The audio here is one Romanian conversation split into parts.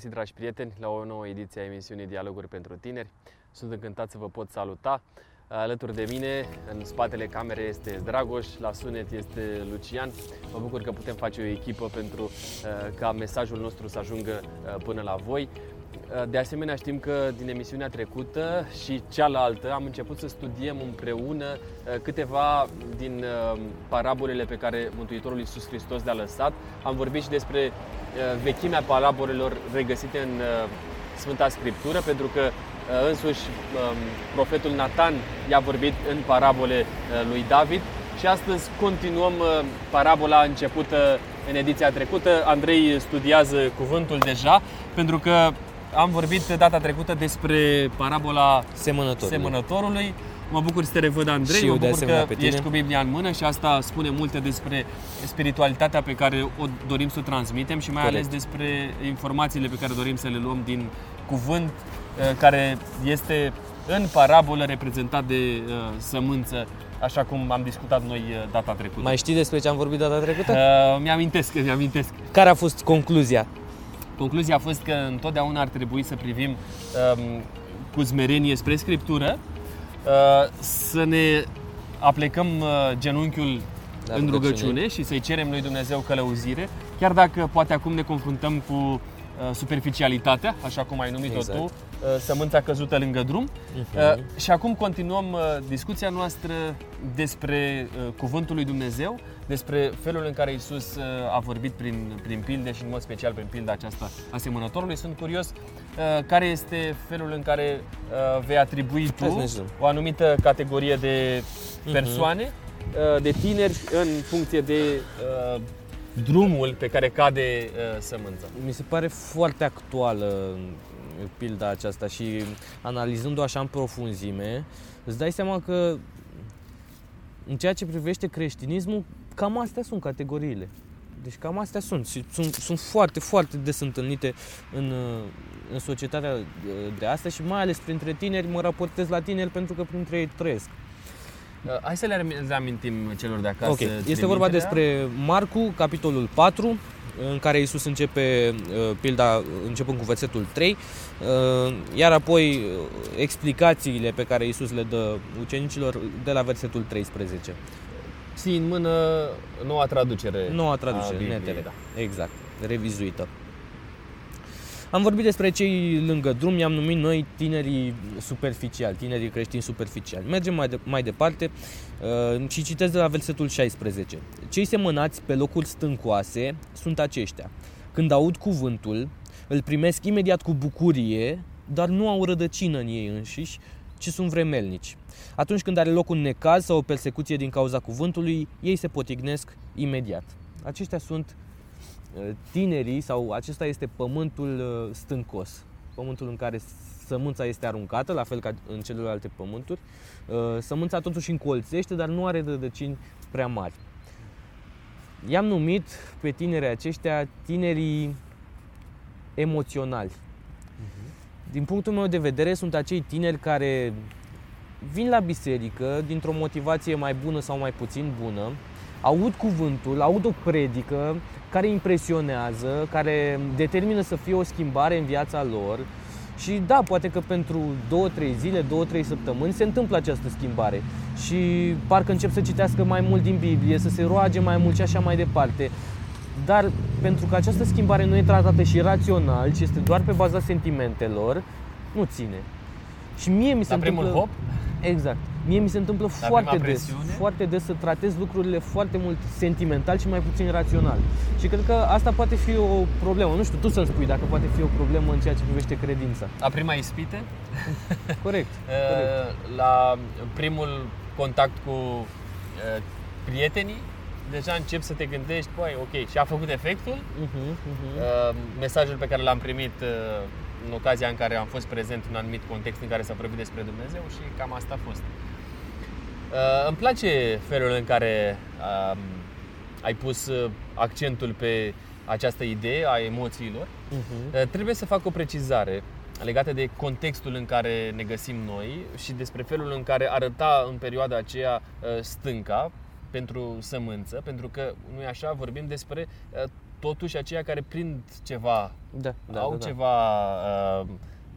Bun regăsit, dragi prieteni, la o nouă ediție a emisiunii Dialoguri pentru Tineri. Sunt încântat să vă pot saluta. Alături de mine, în spatele camerei, este Dragoș, la sunet este Lucian. Mă bucur că putem face o echipă pentru uh, ca mesajul nostru să ajungă uh, până la voi. De asemenea, știm că din emisiunea trecută și cealaltă am început să studiem împreună uh, câteva din uh, parabolele pe care Mântuitorul Iisus Hristos le-a lăsat. Am vorbit și despre uh, vechimea parabolelor regăsite în Sfânta Scriptură, pentru că însuși um, profetul Nathan i-a vorbit în parabole lui David și astăzi continuăm parabola începută în ediția trecută. Andrei studiază cuvântul deja, pentru că am vorbit data trecută despre parabola semănătorului. semănătorului. Mă bucur să te revăd, Andrei. Și eu mă bucur că pe tine. ești cu Biblia în mână și asta spune multe despre spiritualitatea pe care o dorim să o transmitem și mai Corect. ales despre informațiile pe care dorim să le luăm din cuvânt uh, care este în parabolă reprezentat de uh, sămânță așa cum am discutat noi uh, data trecută. Mai știi despre ce am vorbit data trecută? Uh, mi-amintesc, mi-amintesc. Care a fost concluzia? Concluzia a fost că întotdeauna ar trebui să privim um, cu smerenie spre Scriptură, uh, să ne aplecăm uh, genunchiul La în rugăciune și să-i cerem lui Dumnezeu călăuzire, chiar dacă poate acum ne confruntăm cu uh, superficialitatea, așa cum ai numit-o exact. tu, uh, sămânța căzută lângă drum. Uh-huh. Și acum continuăm uh, discuția noastră despre uh, Cuvântul lui Dumnezeu, despre felul în care Isus uh, a vorbit prin, prin pilde și în mod special prin pilda aceasta asemănătorului. Sunt curios uh, care este felul în care uh, vei atribui tu o anumită categorie de mhm. persoane, uh-huh. de tineri, în funcție de drumul pe care cade sămânța. Mi se pare foarte actuală pilda aceasta și analizându-o așa în profunzime, îți dai seama că în ceea ce privește creștinismul, cam astea sunt categoriile. Deci cam astea sunt și sunt, sunt foarte, foarte des întâlnite în, în societatea de astăzi și mai ales printre tineri, mă raportez la tineri pentru că printre ei trăiesc. Uh, hai să le reamintim celor de acasă. Okay. Este vorba despre Marcu, capitolul 4, în care Isus începe uh, pilda începând cu versetul 3, uh, iar apoi uh, explicațiile pe care Isus le dă ucenicilor de la versetul 13. Ții în mână noua traducere. Noua traducere, netele, da. exact, revizuită. Am vorbit despre cei lângă drum, i-am numit noi tinerii superficiali, tinerii creștini superficiali. Mergem mai, de, mai departe uh, și citesc de la versetul 16. Cei semănați pe locuri stâncoase sunt aceștia. Când aud cuvântul, îl primesc imediat cu bucurie, dar nu au rădăcină în ei înșiși, ci sunt vremelnici. Atunci când are loc un necaz sau o persecuție din cauza cuvântului, ei se potignesc imediat. Aceștia sunt uh, tinerii sau acesta este pământul uh, stâncos, pământul în care sămânța este aruncată, la fel ca în celelalte pământuri. Uh, sămânța totuși încolțește, dar nu are rădăcini prea mari. I-am numit pe tinerii aceștia tinerii emoționali. Mhm. Din punctul meu de vedere, sunt acei tineri care vin la biserică dintr-o motivație mai bună sau mai puțin bună, aud cuvântul, aud o predică care impresionează, care determină să fie o schimbare în viața lor și da, poate că pentru 2-3 zile, 2-3 săptămâni se întâmplă această schimbare și parcă încep să citească mai mult din Biblie, să se roage mai mult și așa mai departe. Dar pentru că această schimbare nu e tratată și rațional, ci este doar pe baza sentimentelor, nu ține. Și mie mi se La întâmplă... primul hop? Exact. Mie mi se întâmplă La foarte des, foarte des să tratez lucrurile foarte mult sentimental și mai puțin rațional. Și cred că asta poate fi o problemă. Nu știu, tu să-mi spui dacă poate fi o problemă în ceea ce privește credința. La prima ispite? corect, uh, corect. La primul contact cu uh, prietenii, deja încep să te gândești, păi, ok, și a făcut efectul. Uh-huh, uh-huh. Mesajul pe care l-am primit în ocazia în care am fost prezent în un anumit context în care s-a vorbit despre Dumnezeu și cam asta a fost. Uh, îmi place felul în care uh, ai pus uh, accentul pe această idee a emoțiilor. Uh-huh. Uh, trebuie să fac o precizare legată de contextul în care ne găsim noi și despre felul în care arăta în perioada aceea uh, stânca pentru sămânță, pentru că nu e așa, vorbim despre uh, totuși aceia care prind ceva, Da, da, au da, da. ceva uh,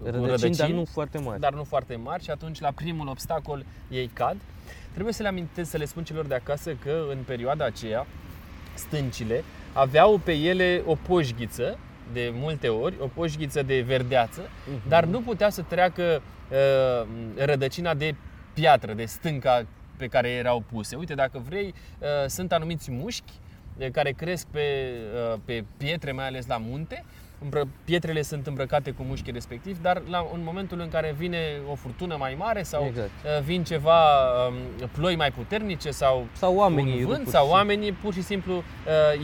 cu Rădăcini, dar nu foarte mari. dar nu foarte mari și atunci la primul obstacol ei cad. Trebuie să le amintesc, să le spun celor de acasă că în perioada aceea stâncile aveau pe ele o poșghiță de multe ori, o poșghiță de verdeață, Mhm. dar nu putea să treacă uh, rădăcina de piatră, de stânca pe care erau puse. Uite, dacă vrei, uh, sunt anumiți mușchi uh, care cresc pe, uh, pe pietre, mai ales la munte. Îmbră- Pietrele sunt îmbrăcate cu mușchi respectiv, dar la, în momentul în care vine o furtună mai mare sau Exact. uh, vin ceva um, ploi mai puternice sau Sau oamenii un rup vânt pur sau și oamenii, pur și simplu, uh,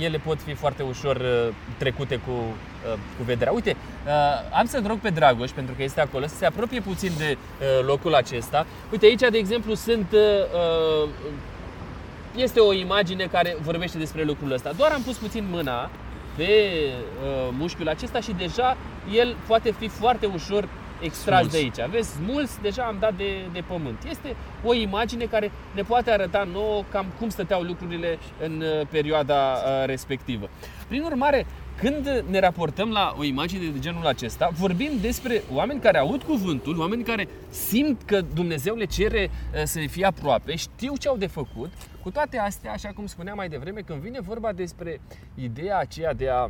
ele pot fi foarte ușor uh, trecute cu, uh, cu vederea. Uite, uh, am să-l rog pe Dragoș, pentru că este acolo, să se apropie puțin de uh, locul acesta. Uite, aici, de exemplu, sunt... Uh, uh, este o imagine care vorbește despre lucrul ăsta. Doar am pus puțin mâna pe uh, mușchiul acesta și deja el poate fi foarte ușor extras Smuls. de aici. Vezi, smuls, deja am dat de, de pământ. Este o imagine care ne poate arăta nouă cam cum stăteau lucrurile în uh, perioada uh, respectivă. Prin urmare, când ne raportăm la o imagine de genul acesta, vorbim despre oameni care aud cuvântul, oameni care simt că Dumnezeu le cere uh, să ne fie aproape, știu ce au de făcut. Cu toate astea, așa cum spuneam mai devreme, când vine vorba despre ideea aceea de a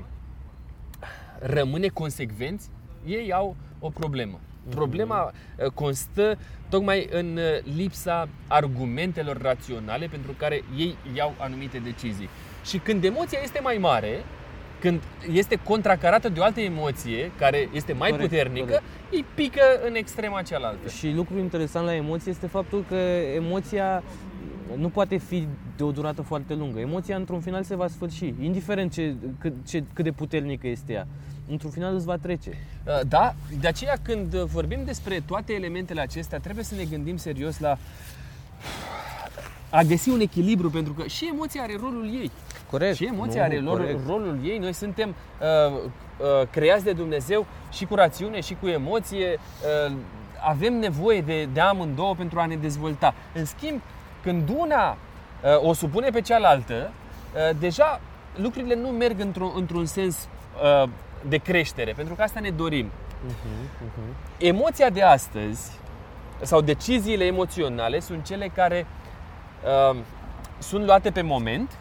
rămâne consecvenți, ei au o problemă. Problema uh, constă tocmai în uh, lipsa argumentelor raționale pentru care ei iau anumite decizii. Și când emoția este mai mare, când este contracarată de o altă emoție care este mai Corect, puternică, corect. îi pică în extrema cealaltă. Și lucrul interesant la emoție este faptul că emoția nu poate fi de o durată foarte lungă. Emoția într-un final se va sfârși, indiferent ce, cât, ce, cât de puternică este ea. Într-un final îți va trece. Uh, Da, de aceea când vorbim despre toate elementele acestea, trebuie să ne gândim serios la a găsi un echilibru, pentru că și emoția are rolul ei. Corect. Și emoția Nu, are rolul, corect. rolul ei. Noi suntem uh, uh, creați de Dumnezeu și cu rațiune și cu emoție. Uh, avem nevoie de, de amândouă pentru a ne dezvolta. În schimb, când una uh, o supune pe cealaltă, uh, deja lucrurile nu merg într-un, într-un sens uh, de creștere, pentru că asta ne dorim. Mhm, mhm. Emoția de astăzi sau deciziile emoționale sunt cele care uh, sunt luate pe moment,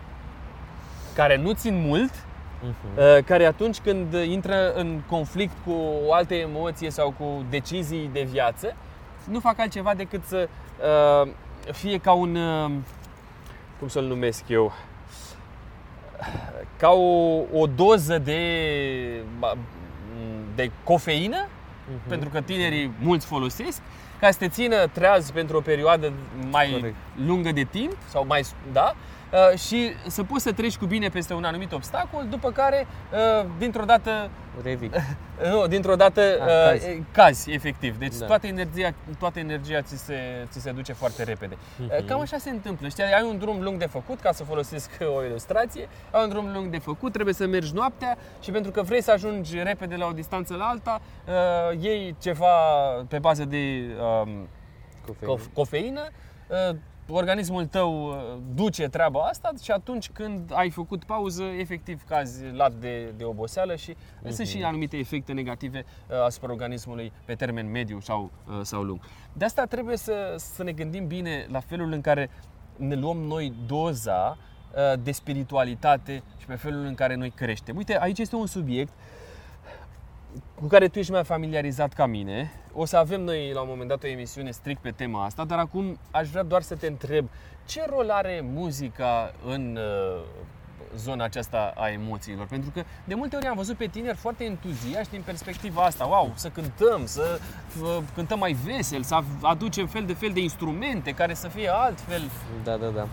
care nu țin mult, Mhm. uh, care atunci când intră în conflict cu o altă emoție sau cu decizii de viață, nu fac altceva decât să uh, fie ca un, uh, cum să-l numesc eu, ca o, o doză de, de cofeină Mhm. pentru că tinerii mulți folosesc, ca să te țină treaz pentru o perioadă mai Corect. lungă de timp sau mai, da, Uh, și să poți să treci cu bine peste un anumit obstacol, după care, uh, dintr-o dată, Revii. nu, dintr-o dată Ah, uh, cazi. cazi, efectiv. Deci Da. toată energia, toată energia ți se, ți se duce foarte repede. Uh, Cam așa se întâmplă. Știi, ai un drum lung de făcut, ca să folosesc o ilustrație, ai un drum lung de făcut, trebuie să mergi noaptea și pentru că vrei să ajungi repede la o distanță la alta, uh, iei ceva pe bază de um, Cofeină. cof- cofeină, uh, organismul tău uh, duce treaba asta și atunci când ai făcut pauză, efectiv cazi lat de, de oboseală și uh sunt și anumite efecte negative uh, asupra organismului pe termen mediu sau, uh, sau lung. De asta trebuie să, să ne gândim bine la felul în care ne luăm noi doza uh, de spiritualitate și pe felul în care noi creștem. Uite, aici este un subiect cu care tu ești mai familiarizat ca mine. O să avem noi la un moment dat o emisiune strict pe tema asta, dar acum aș vrea doar să te întreb ce rol are muzica în uh, zona aceasta a emoțiilor? Pentru că de multe ori am văzut pe tineri foarte entuziaști din perspectiva asta. Wow, să cântăm, să uh, cântăm mai vesel, să aducem fel de fel de instrumente care să fie altfel. Da, da, da.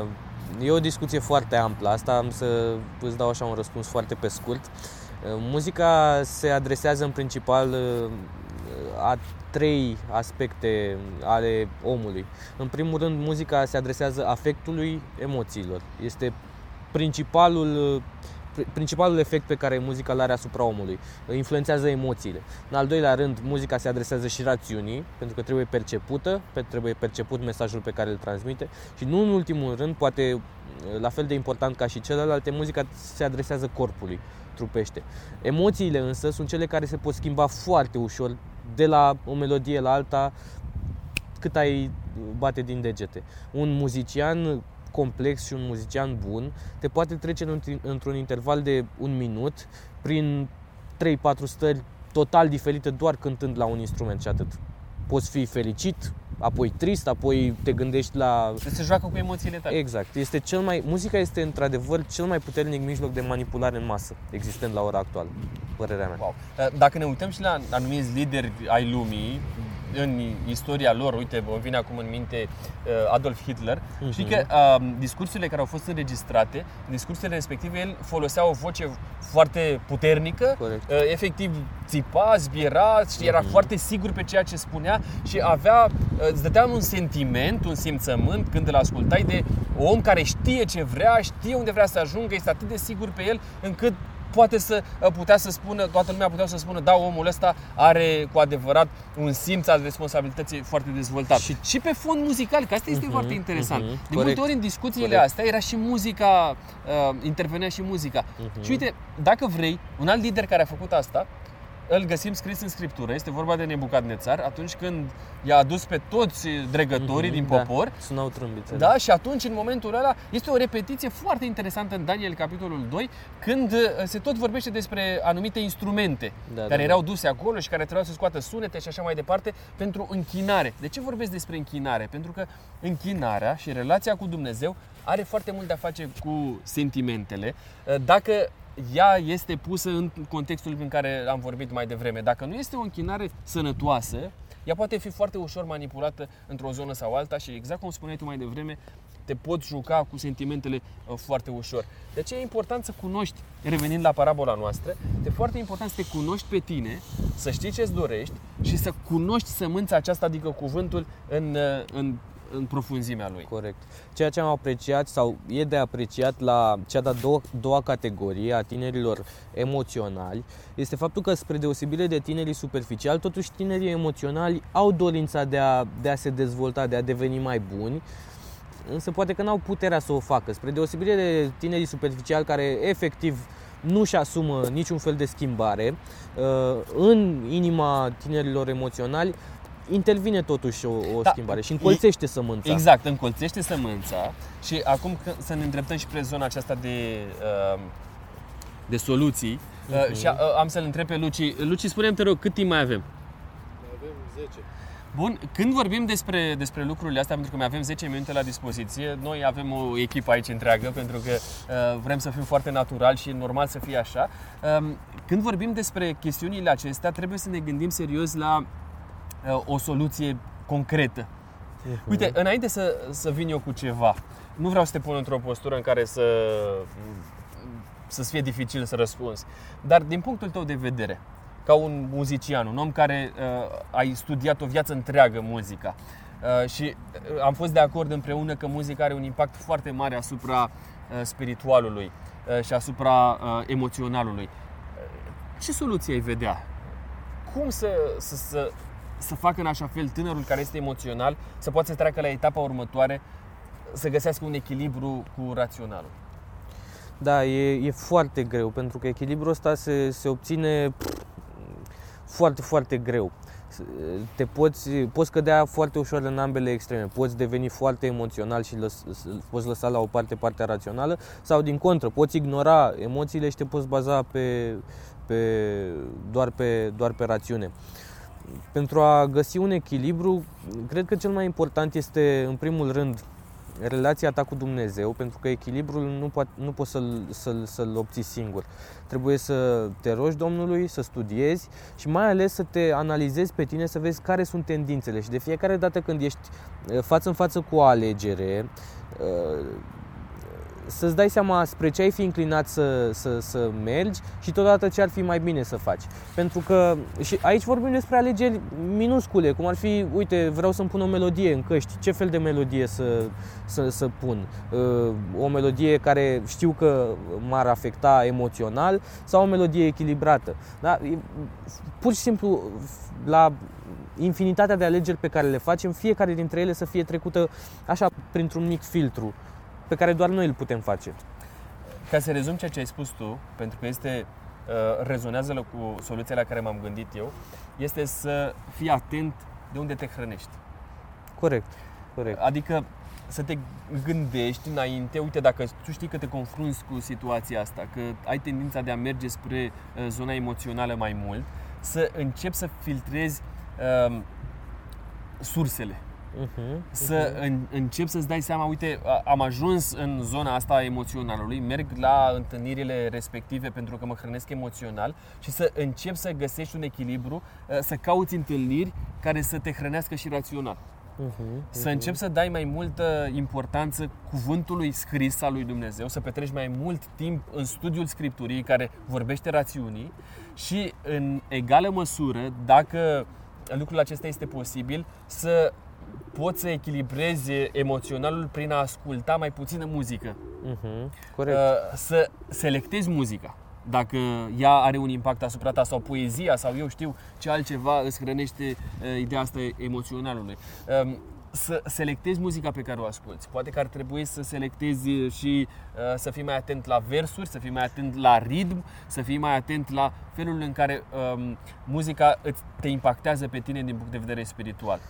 Uh, E o discuție foarte amplă. Asta am să îți dau așa un răspuns foarte pe scurt. Uh, Muzica se adresează în principal uh, a trei aspecte ale omului. În primul rând, muzica se adresează afectului, emoțiilor. Este principalul uh, principalul efect pe care muzica îl are asupra omului. Influențează emoțiile. În al doilea rând, muzica se adresează și rațiunii, pentru că trebuie percepută, trebuie perceput mesajul pe care îl transmite și nu în ultimul rând, poate la fel de important ca și celelalte, muzica se adresează corpului trupește. Emoțiile însă sunt cele care se pot schimba foarte ușor de la o melodie la alta cât ai bate din degete. Un muzician complex și un muzician bun te poate trece într-un interval de un minut prin 3-4 stări total diferite doar cântând la un instrument și atât. Poți fi fericit, apoi trist, apoi te gândești la... Deci se joacă cu emoțiile tale. Exact. Este cel mai... Muzica este într-adevăr cel mai puternic mijloc de manipulare în masă existent la ora actuală, părerea mea. Wow. Dacă ne uităm și la anumiți lideri ai lumii, în istoria lor, uite, îmi vine acum în minte uh, Adolf Hitler, uh-huh. știi că uh, discursurile care au fost înregistrate, discursurile respective, el folosea o voce foarte puternică, Corect. uh, efectiv țipa, zbiera și era uh-huh. foarte sigur pe ceea ce spunea și avea, uh, îți dădea un sentiment, un simțământ când îl ascultai de om care știe ce vrea, știe unde vrea să ajungă, este atât de sigur pe el încât poate să uh, putea să spună, toată lumea putea să spună, da, omul ăsta are cu adevărat un simț al responsabilității foarte dezvoltat. Și, și pe fond muzical, că asta este uh-huh, foarte interesant. Uh-huh, de multe ori în discuțiile corect. astea era și muzica, uh, intervenea și muzica. Uh-huh. Și uite, dacă vrei, un alt lider care a făcut asta, îl găsim scris în scriptură. Este vorba de Nebucadnețar, atunci când i-a adus pe toți dregătorii mm-hmm, din da. popor. Da, sunau trâmbițe. Da, și atunci, în momentul ăla, este o repetiție foarte interesantă în Daniel, capitolul 2, când uh, se tot vorbește despre anumite instrumente da, care da, erau da. duse acolo și care trebuiau să scoată sunete și așa mai departe pentru închinare. De ce vorbesc despre închinare? Pentru că închinarea și relația cu Dumnezeu are foarte mult de a face cu sentimentele. Uh, dacă ea este pusă în contextul în care am vorbit mai devreme. Dacă nu este o închinare sănătoasă, ea poate fi foarte ușor manipulată într-o zonă sau alta și exact cum spuneai tu mai devreme, te poți juca cu sentimentele uh, foarte ușor. De aceea e important să cunoști, revenind la parabola noastră, e foarte important să te cunoști pe tine, să știi ce-ți dorești și să cunoști sămânța aceasta, adică cuvântul, în, uh, în în profunzimea lui. Corect. Ceea ce am apreciat sau e de apreciat la cea de-a doua, doua categorie a tinerilor emoționali este faptul că spre deosebire de tinerii superficiali, totuși tinerii emoționali au dorința de a, de a se dezvolta, de a deveni mai buni, însă poate că n-au puterea să o facă. Spre deosebire de tinerii superficiali care efectiv nu-și asumă niciun fel de schimbare, uh, în inima tinerilor emoționali intervine totuși o, o da, schimbare și încolțește sămânța. Exact, încolțește sămânța și acum să ne îndreptăm și spre zona aceasta de, uh, de soluții uh-huh. și uh, am să-l întreb pe Luci. Luci, spune-mi, te rog, cât timp mai avem? Mai avem 10. Bun, când vorbim despre, despre lucrurile astea, pentru că mai avem 10 minute la dispoziție, noi avem o echipă aici întreagă, pentru că uh, vrem să fim foarte natural și e normal să fie așa. Uh, când vorbim despre chestiunile acestea, trebuie să ne gândim serios la Uh, o soluție concretă. Uh-huh. Uite, înainte să, să vin eu cu ceva, nu vreau să te pun într-o postură în care să să fie dificil să răspunzi, dar din punctul tău de vedere, ca un muzician, un om care uh, ai studiat o viață întreagă muzica uh, și uh, am fost de acord împreună că muzica are un impact foarte mare asupra uh, spiritualului uh, și asupra uh, emoționalului. Ce soluție ai vedea? Cum să, să, să să facă în așa fel tânărul care este emoțional să poată să treacă la etapa următoare, să găsească un echilibru cu raționalul? Da, e, e foarte greu, pentru că echilibrul ăsta se, se obține foarte, foarte greu. Te poți, poți cădea foarte ușor în ambele extreme. Poți deveni foarte emoțional și lăs, poți lăsa la o parte partea rațională sau din contră, poți ignora emoțiile și te poți baza pe, pe, doar, pe, doar pe rațiune. Uh, pentru a găsi un echilibru, cred că cel mai important este, în primul rând, relația ta cu Dumnezeu, pentru că echilibrul nu, poate, nu poți să-l, să-l, să-l obții singur. Trebuie să te rogi Domnului, să studiezi și mai ales să te analizezi pe tine, să vezi care sunt tendințele. Și de fiecare dată când ești uh, față în față cu o alegere, uh, să-ți dai seama spre ce ai fi înclinat să, să, să mergi și totodată ce ar fi mai bine să faci. Pentru că și aici vorbim despre alegeri minuscule, cum ar fi, uite, vreau să-mi pun o melodie în căști, ce fel de melodie să, să, să pun? Uh, o melodie care știu că m-ar afecta emoțional sau o melodie echilibrată. Da? Pur și simplu, la infinitatea de alegeri pe care le facem, fiecare dintre ele să fie trecută așa printr-un mic filtru pe care doar noi îl putem face. Ca să rezum ceea ce ai spus tu, pentru că este uh, rezonează cu soluția la care m-am gândit eu, este să fii atent de unde te hrănești. Corect, corect. Adică să te gândești înainte, uite, dacă tu știi că te confrunți cu situația asta, că ai tendința de a merge spre uh, zona emoțională mai mult, să începi să filtrezi uh, sursele uh-huh, să uh-huh. În, încep să-ți dai seama, uite, am ajuns în zona asta emoționalului, merg la întâlnirile respective pentru că mă hrănesc emoțional și să încep să găsești un echilibru, să cauți întâlniri care să te hrănească și rațional. Uh-huh, uh-huh. Să încep să dai mai multă importanță cuvântului scris al lui Dumnezeu, să petreci mai mult timp în studiul Scripturii care vorbește rațiunii și în egală măsură, dacă lucrul acesta este posibil, să poți să echilibrezi emoționalul prin a asculta mai puțină muzică. Uh-huh. Corect. Uh, să selectezi muzica. Dacă ea are un impact asupra ta sau poezia sau eu știu ce altceva îți hrănește uh, ideea asta emoționalului. Uh, să selectezi muzica pe care o asculti. Poate că ar trebui să selectezi și uh, să fii mai atent la versuri, să fii mai atent la ritm, să fii mai atent la felul în care um, muzica îți, te impactează pe tine din punct de vedere spiritual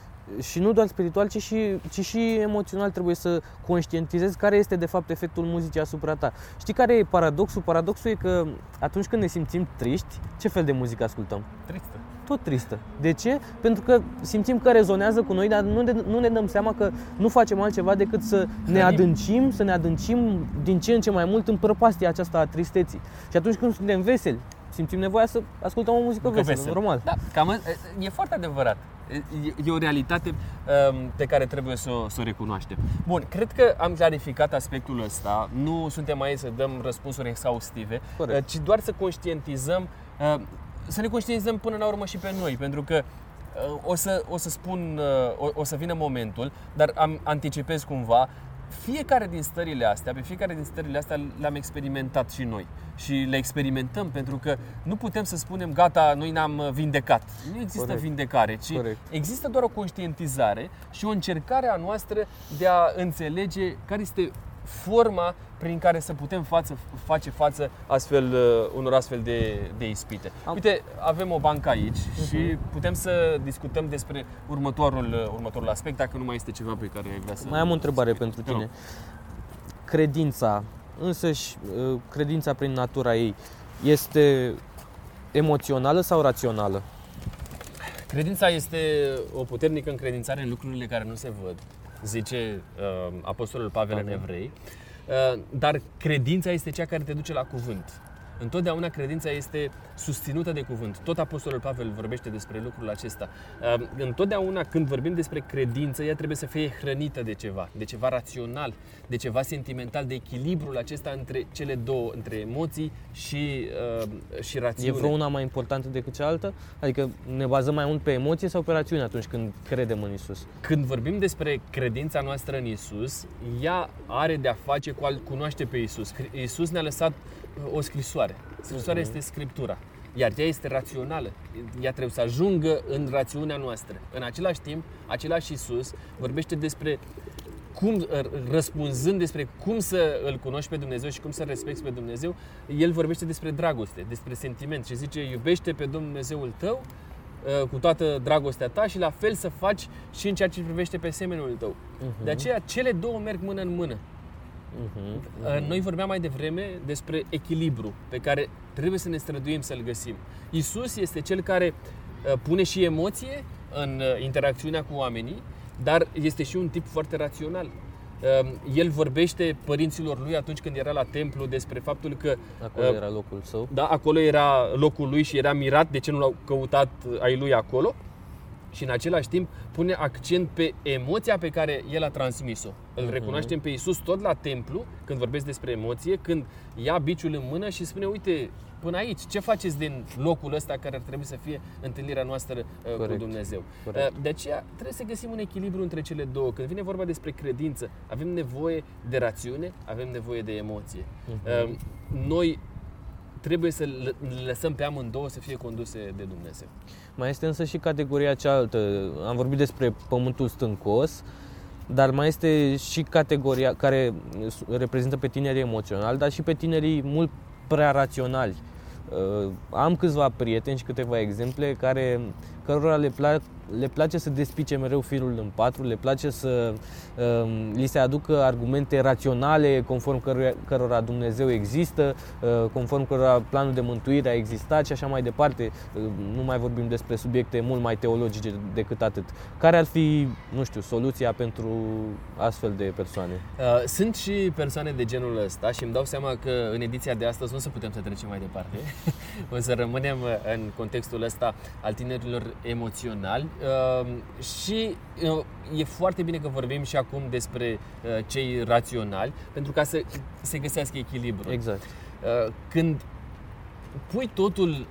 și nu doar spiritual, ci și, ci și emoțional trebuie să conștientizezi care este de fapt efectul muzicii asupra ta. Știi care e paradoxul? Paradoxul e că atunci când ne simțim triști, ce fel de muzică ascultăm? Tristă. Tot tristă. De ce? Pentru că simțim că rezonează cu noi, dar nu ne, nu ne dăm seama că nu facem altceva decât să ne adâncim, să ne adâncim din ce în ce mai mult în prăpastia aceasta a tristeții. Și atunci când suntem veseli, simțim nevoia să ascultăm o muzică veselă, vesel. normal. Da, cam, e foarte adevărat. E o realitate um, pe care trebuie să o, să o recunoaștem. Bun, cred că am clarificat aspectul ăsta. Nu suntem aici să dăm răspunsuri exhaustive, Corect. ci doar să conștientizăm, uh, să ne conștientizăm până la urmă și pe noi, pentru că uh, o să, o să spun, uh, o, o să vină momentul, dar am anticipez cumva, fiecare din stările astea, pe fiecare din stările astea le-am experimentat și noi. Și le experimentăm pentru că nu putem să spunem gata, noi ne-am vindecat. Nu există Corect. vindecare, ci Corect. există doar o conștientizare și o încercare a noastră de a înțelege care este forma prin care să putem față, face față astfel, uh, unor astfel de, de ispite. Am... Uite, avem o bancă aici uh-huh. și putem să discutăm despre următorul, uh, următorul aspect, dacă nu mai este ceva pe care ai vrea să... Mai am o întrebare pentru tine. Credința, însăși uh, credința prin natura ei, este emoțională sau rațională? Credința este o puternică încredințare în lucrurile care nu se văd, zice uh, Apostolul Pavel Pavel. în Evrei. Uh, dar credința este cea care te duce la cuvânt. Întotdeauna credința este susținută de cuvânt. Tot Apostolul Pavel vorbește despre lucrul acesta. Uh, întotdeauna când vorbim despre credință, ea trebuie să fie hrănită de ceva, de ceva rațional, de ceva sentimental, de echilibrul acesta între cele două, între emoții și, uh, și rațiune. E vreo una mai importantă decât cealaltă? Adică ne bazăm mai mult pe emoție sau pe rațiune atunci când credem în Isus? Când vorbim despre credința noastră în Isus, ea are de a face cu a cunoaște pe Isus. Isus ne-a lăsat o scrisoare. Scrisoarea este Scriptura. Iar ea este rațională. Ea trebuie să ajungă în rațiunea noastră. În același timp, același Isus vorbește despre cum, răspunzând despre cum să îl cunoști pe Dumnezeu și cum să respecti pe Dumnezeu, el vorbește despre dragoste, despre sentiment și zice iubește pe Dumnezeul tău uh, cu toată dragostea ta și la fel să faci și în ceea ce privește pe semenul tău. Uh-huh. De aceea cele două merg mână în mână. Uh-huh, uh-huh. Noi vorbeam mai devreme despre echilibru pe care trebuie să ne străduim să-l găsim. Isus este cel care uh, pune și emoție în uh, interacțiunea cu oamenii, dar este și un tip foarte rațional. Uh, el vorbește părinților lui atunci când era la templu despre faptul că... Acolo era locul său. Da, acolo era locul lui și era mirat de ce nu l-au căutat ai lui acolo. Și în același timp pune accent pe emoția pe care el a transmis-o. Îl Mhm. recunoaștem pe Isus tot la templu, când vorbesc despre emoție, când ia biciul în mână și spune, uite, până aici, ce faceți din locul ăsta care ar trebui să fie întâlnirea noastră uh, cu Corect. Dumnezeu? Corect. Uh, De aceea trebuie să găsim un echilibru între cele două. Când vine vorba despre credință, avem nevoie de rațiune, avem nevoie de emoție. Mhm. Uh, Noi trebuie să le lăsăm pe amândouă să fie conduse de Dumnezeu. Mai este însă și categoria cealaltă. Am vorbit despre pământul stâncos, dar mai este și categoria care reprezintă pe tinerii emoționali, dar și pe tinerii mult prea raționali. Uh, Am câțiva prieteni și câteva exemple care, cărora le, plac, le place să despice mereu firul în patru, le place să um, li se aducă argumente raționale conform căruia, cărora Dumnezeu există, uh, conform cărora planul de mântuire a existat și așa mai departe. Uh, Nu mai vorbim despre subiecte mult mai teologice decât atât. Care ar fi, nu știu, soluția pentru astfel de persoane? Uh, Sunt și persoane de genul ăsta și îmi dau seama că în ediția de astăzi nu o să putem să trecem mai departe. o să rămânem uh, în contextul ăsta al tinerilor emoționali uh, și uh, e foarte bine că vorbim și acum despre uh, cei raționali pentru ca să se găsească echilibru. Exact. Uh, Când pui totul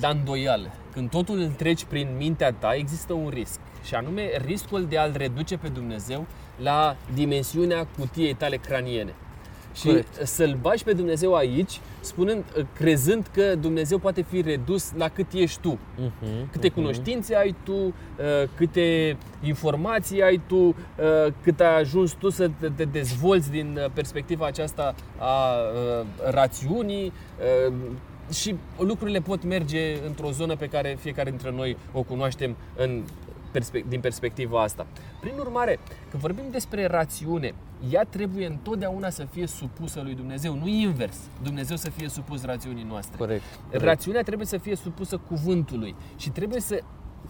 la îndoială, când totul îl treci prin mintea ta, există un risc. Și anume riscul de a-L reduce pe Dumnezeu la dimensiunea cutiei tale craniene. Și Corect. să-L bagi pe Dumnezeu aici, spunând, crezând că Dumnezeu poate fi redus la cât ești tu. Uh-huh, Câte cunoștințe ai tu, uh, câte informații ai tu, uh, cât ai ajuns tu să te- te dezvolți din uh, perspectiva aceasta a uh, rațiunii uh, și lucrurile pot merge într-o zonă pe care fiecare dintre noi o cunoaștem în perspe- din perspectiva asta. Prin urmare, când vorbim despre rațiune, ea trebuie întotdeauna să fie supusă lui Dumnezeu, nu invers. Dumnezeu să fie supus rațiunii noastre. Corect. corect. Rațiunea trebuie să fie supusă cuvântului și trebuie să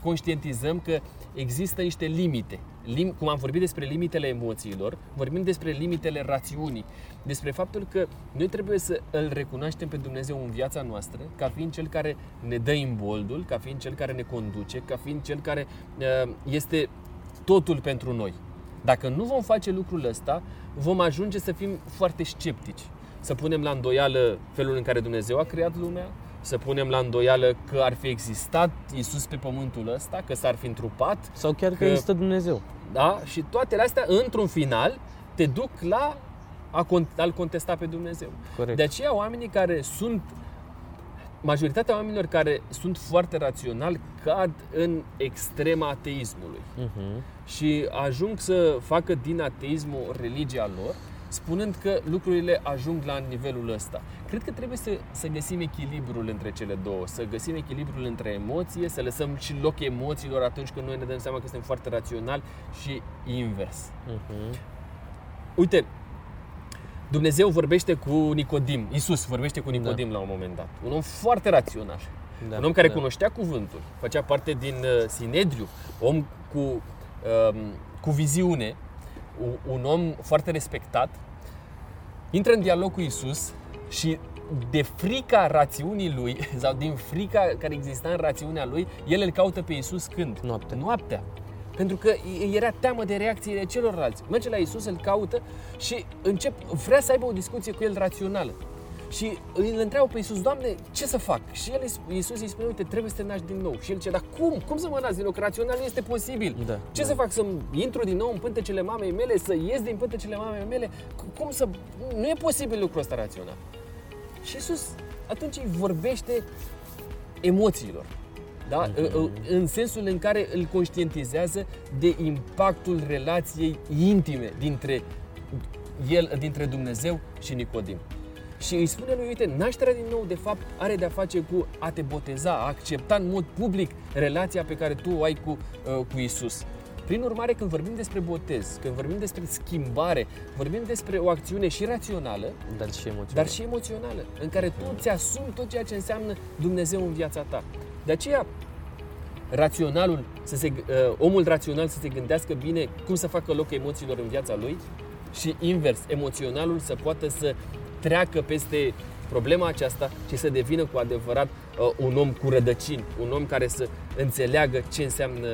conștientizăm că există niște limite. Lim- cum am vorbit despre limitele emoțiilor, vorbim despre limitele rațiunii, despre faptul că noi trebuie să îl recunoaștem pe Dumnezeu în viața noastră ca fiind cel care ne dă imboldul, ca fiind cel care ne conduce, ca fiind cel care uh, este totul pentru noi. Dacă nu vom face lucrul ăsta, vom ajunge să fim foarte sceptici. Să punem la îndoială felul în care Dumnezeu a creat lumea, să punem la îndoială că ar fi existat Isus pe pământul ăsta, că s-ar fi întrupat, Sau chiar că, că- există Dumnezeu. da? Și toate astea, într-un final, te duc la a, con- a-L contesta pe Dumnezeu. Corect. De aceea oamenii care sunt majoritatea oamenilor care sunt foarte raționali cad în extrema ateismului Uh-huh. și ajung să facă din ateismul religia lor, spunând că lucrurile ajung la nivelul ăsta. Cred că trebuie să, să găsim echilibrul între cele două, să găsim echilibrul între emoție, să lăsăm și loc emoțiilor atunci când noi ne dăm seama că suntem foarte raționali și invers. Uh-huh. Uite, Dumnezeu vorbește cu Nicodim, Isus vorbește cu Nicodim la un moment dat. Un om foarte rațional. Da, un om care da. cunoștea cuvântul, făcea parte din uh, Sinedriu, om cu, um, cu viziune, u- un om foarte respectat, intră în dialog cu Isus și de frica rațiunii lui, sau din frica care exista în rațiunea lui, el îl caută pe Isus când? Noaptea. Noaptea. Pentru că îi era teamă de reacțiile celorlalți. Merge la Isus, îl caută și încep, vrea să aibă o discuție cu el rațională. Și îl întreabă pe Iisus, Doamne, ce să fac? Și el, îi sp- Iisus îi spune, uite, trebuie să te naști din nou. Și el zice, dar cum? Cum să mă nasc din nou? Că rațional nu este posibil. Da, ce da. să fac? Să intru din nou în pântecele mamei mele? Să ies din pântecele mamei mele? C- Cum să... Nu e posibil lucrul ăsta rațional. Și Iisus atunci îi vorbește emoțiilor. Da? Mhm. În sensul în care îl conștientizează de impactul relației intime dintre el, dintre Dumnezeu și Nicodim. Și îi spune lui, uite, nașterea din nou, de fapt, are de-a face cu a te boteza, a accepta în mod public relația pe care tu o ai cu, uh, cu Isus. Prin urmare, când vorbim despre botez, când vorbim despre schimbare, vorbim despre o acțiune și rațională, Dar și emoțional. dar și emoțională, în care tu ți asumi tot ceea ce înseamnă Dumnezeu în viața ta. De aceea, raționalul, să se, uh, omul rațional să se gândească bine cum să facă loc emoțiilor în viața lui și invers, emoționalul să poată să treacă peste problema aceasta, ci să devină cu adevărat uh, un om cu rădăcini, un om care să înțeleagă ce înseamnă,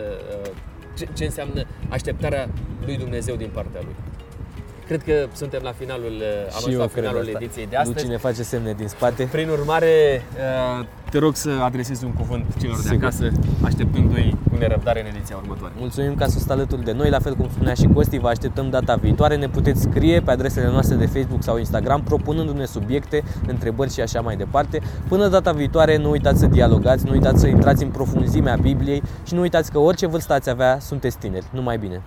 uh, ce, ce înseamnă așteptarea lui Dumnezeu din partea lui. Cred că suntem la finalul, uh, am Și ajuns eu la cred finalul asta. ediției de astăzi. Luci ne face semne din spate. Prin urmare, uh, te rog să adresezi un cuvânt celor de Sigur. acasă, așteptându-i cu nerăbdare în ediția următoare. Mulțumim că ați fost alături de noi, la fel cum spunea și Costi, vă așteptăm data viitoare. Ne puteți scrie pe adresele noastre de Facebook sau Instagram, propunându-ne subiecte, întrebări și așa mai departe. Până data viitoare, nu uitați să dialogați, nu uitați să intrați în profunzimea Bibliei și nu uitați că orice vârstă ați avea, sunteți tineri. Numai bine!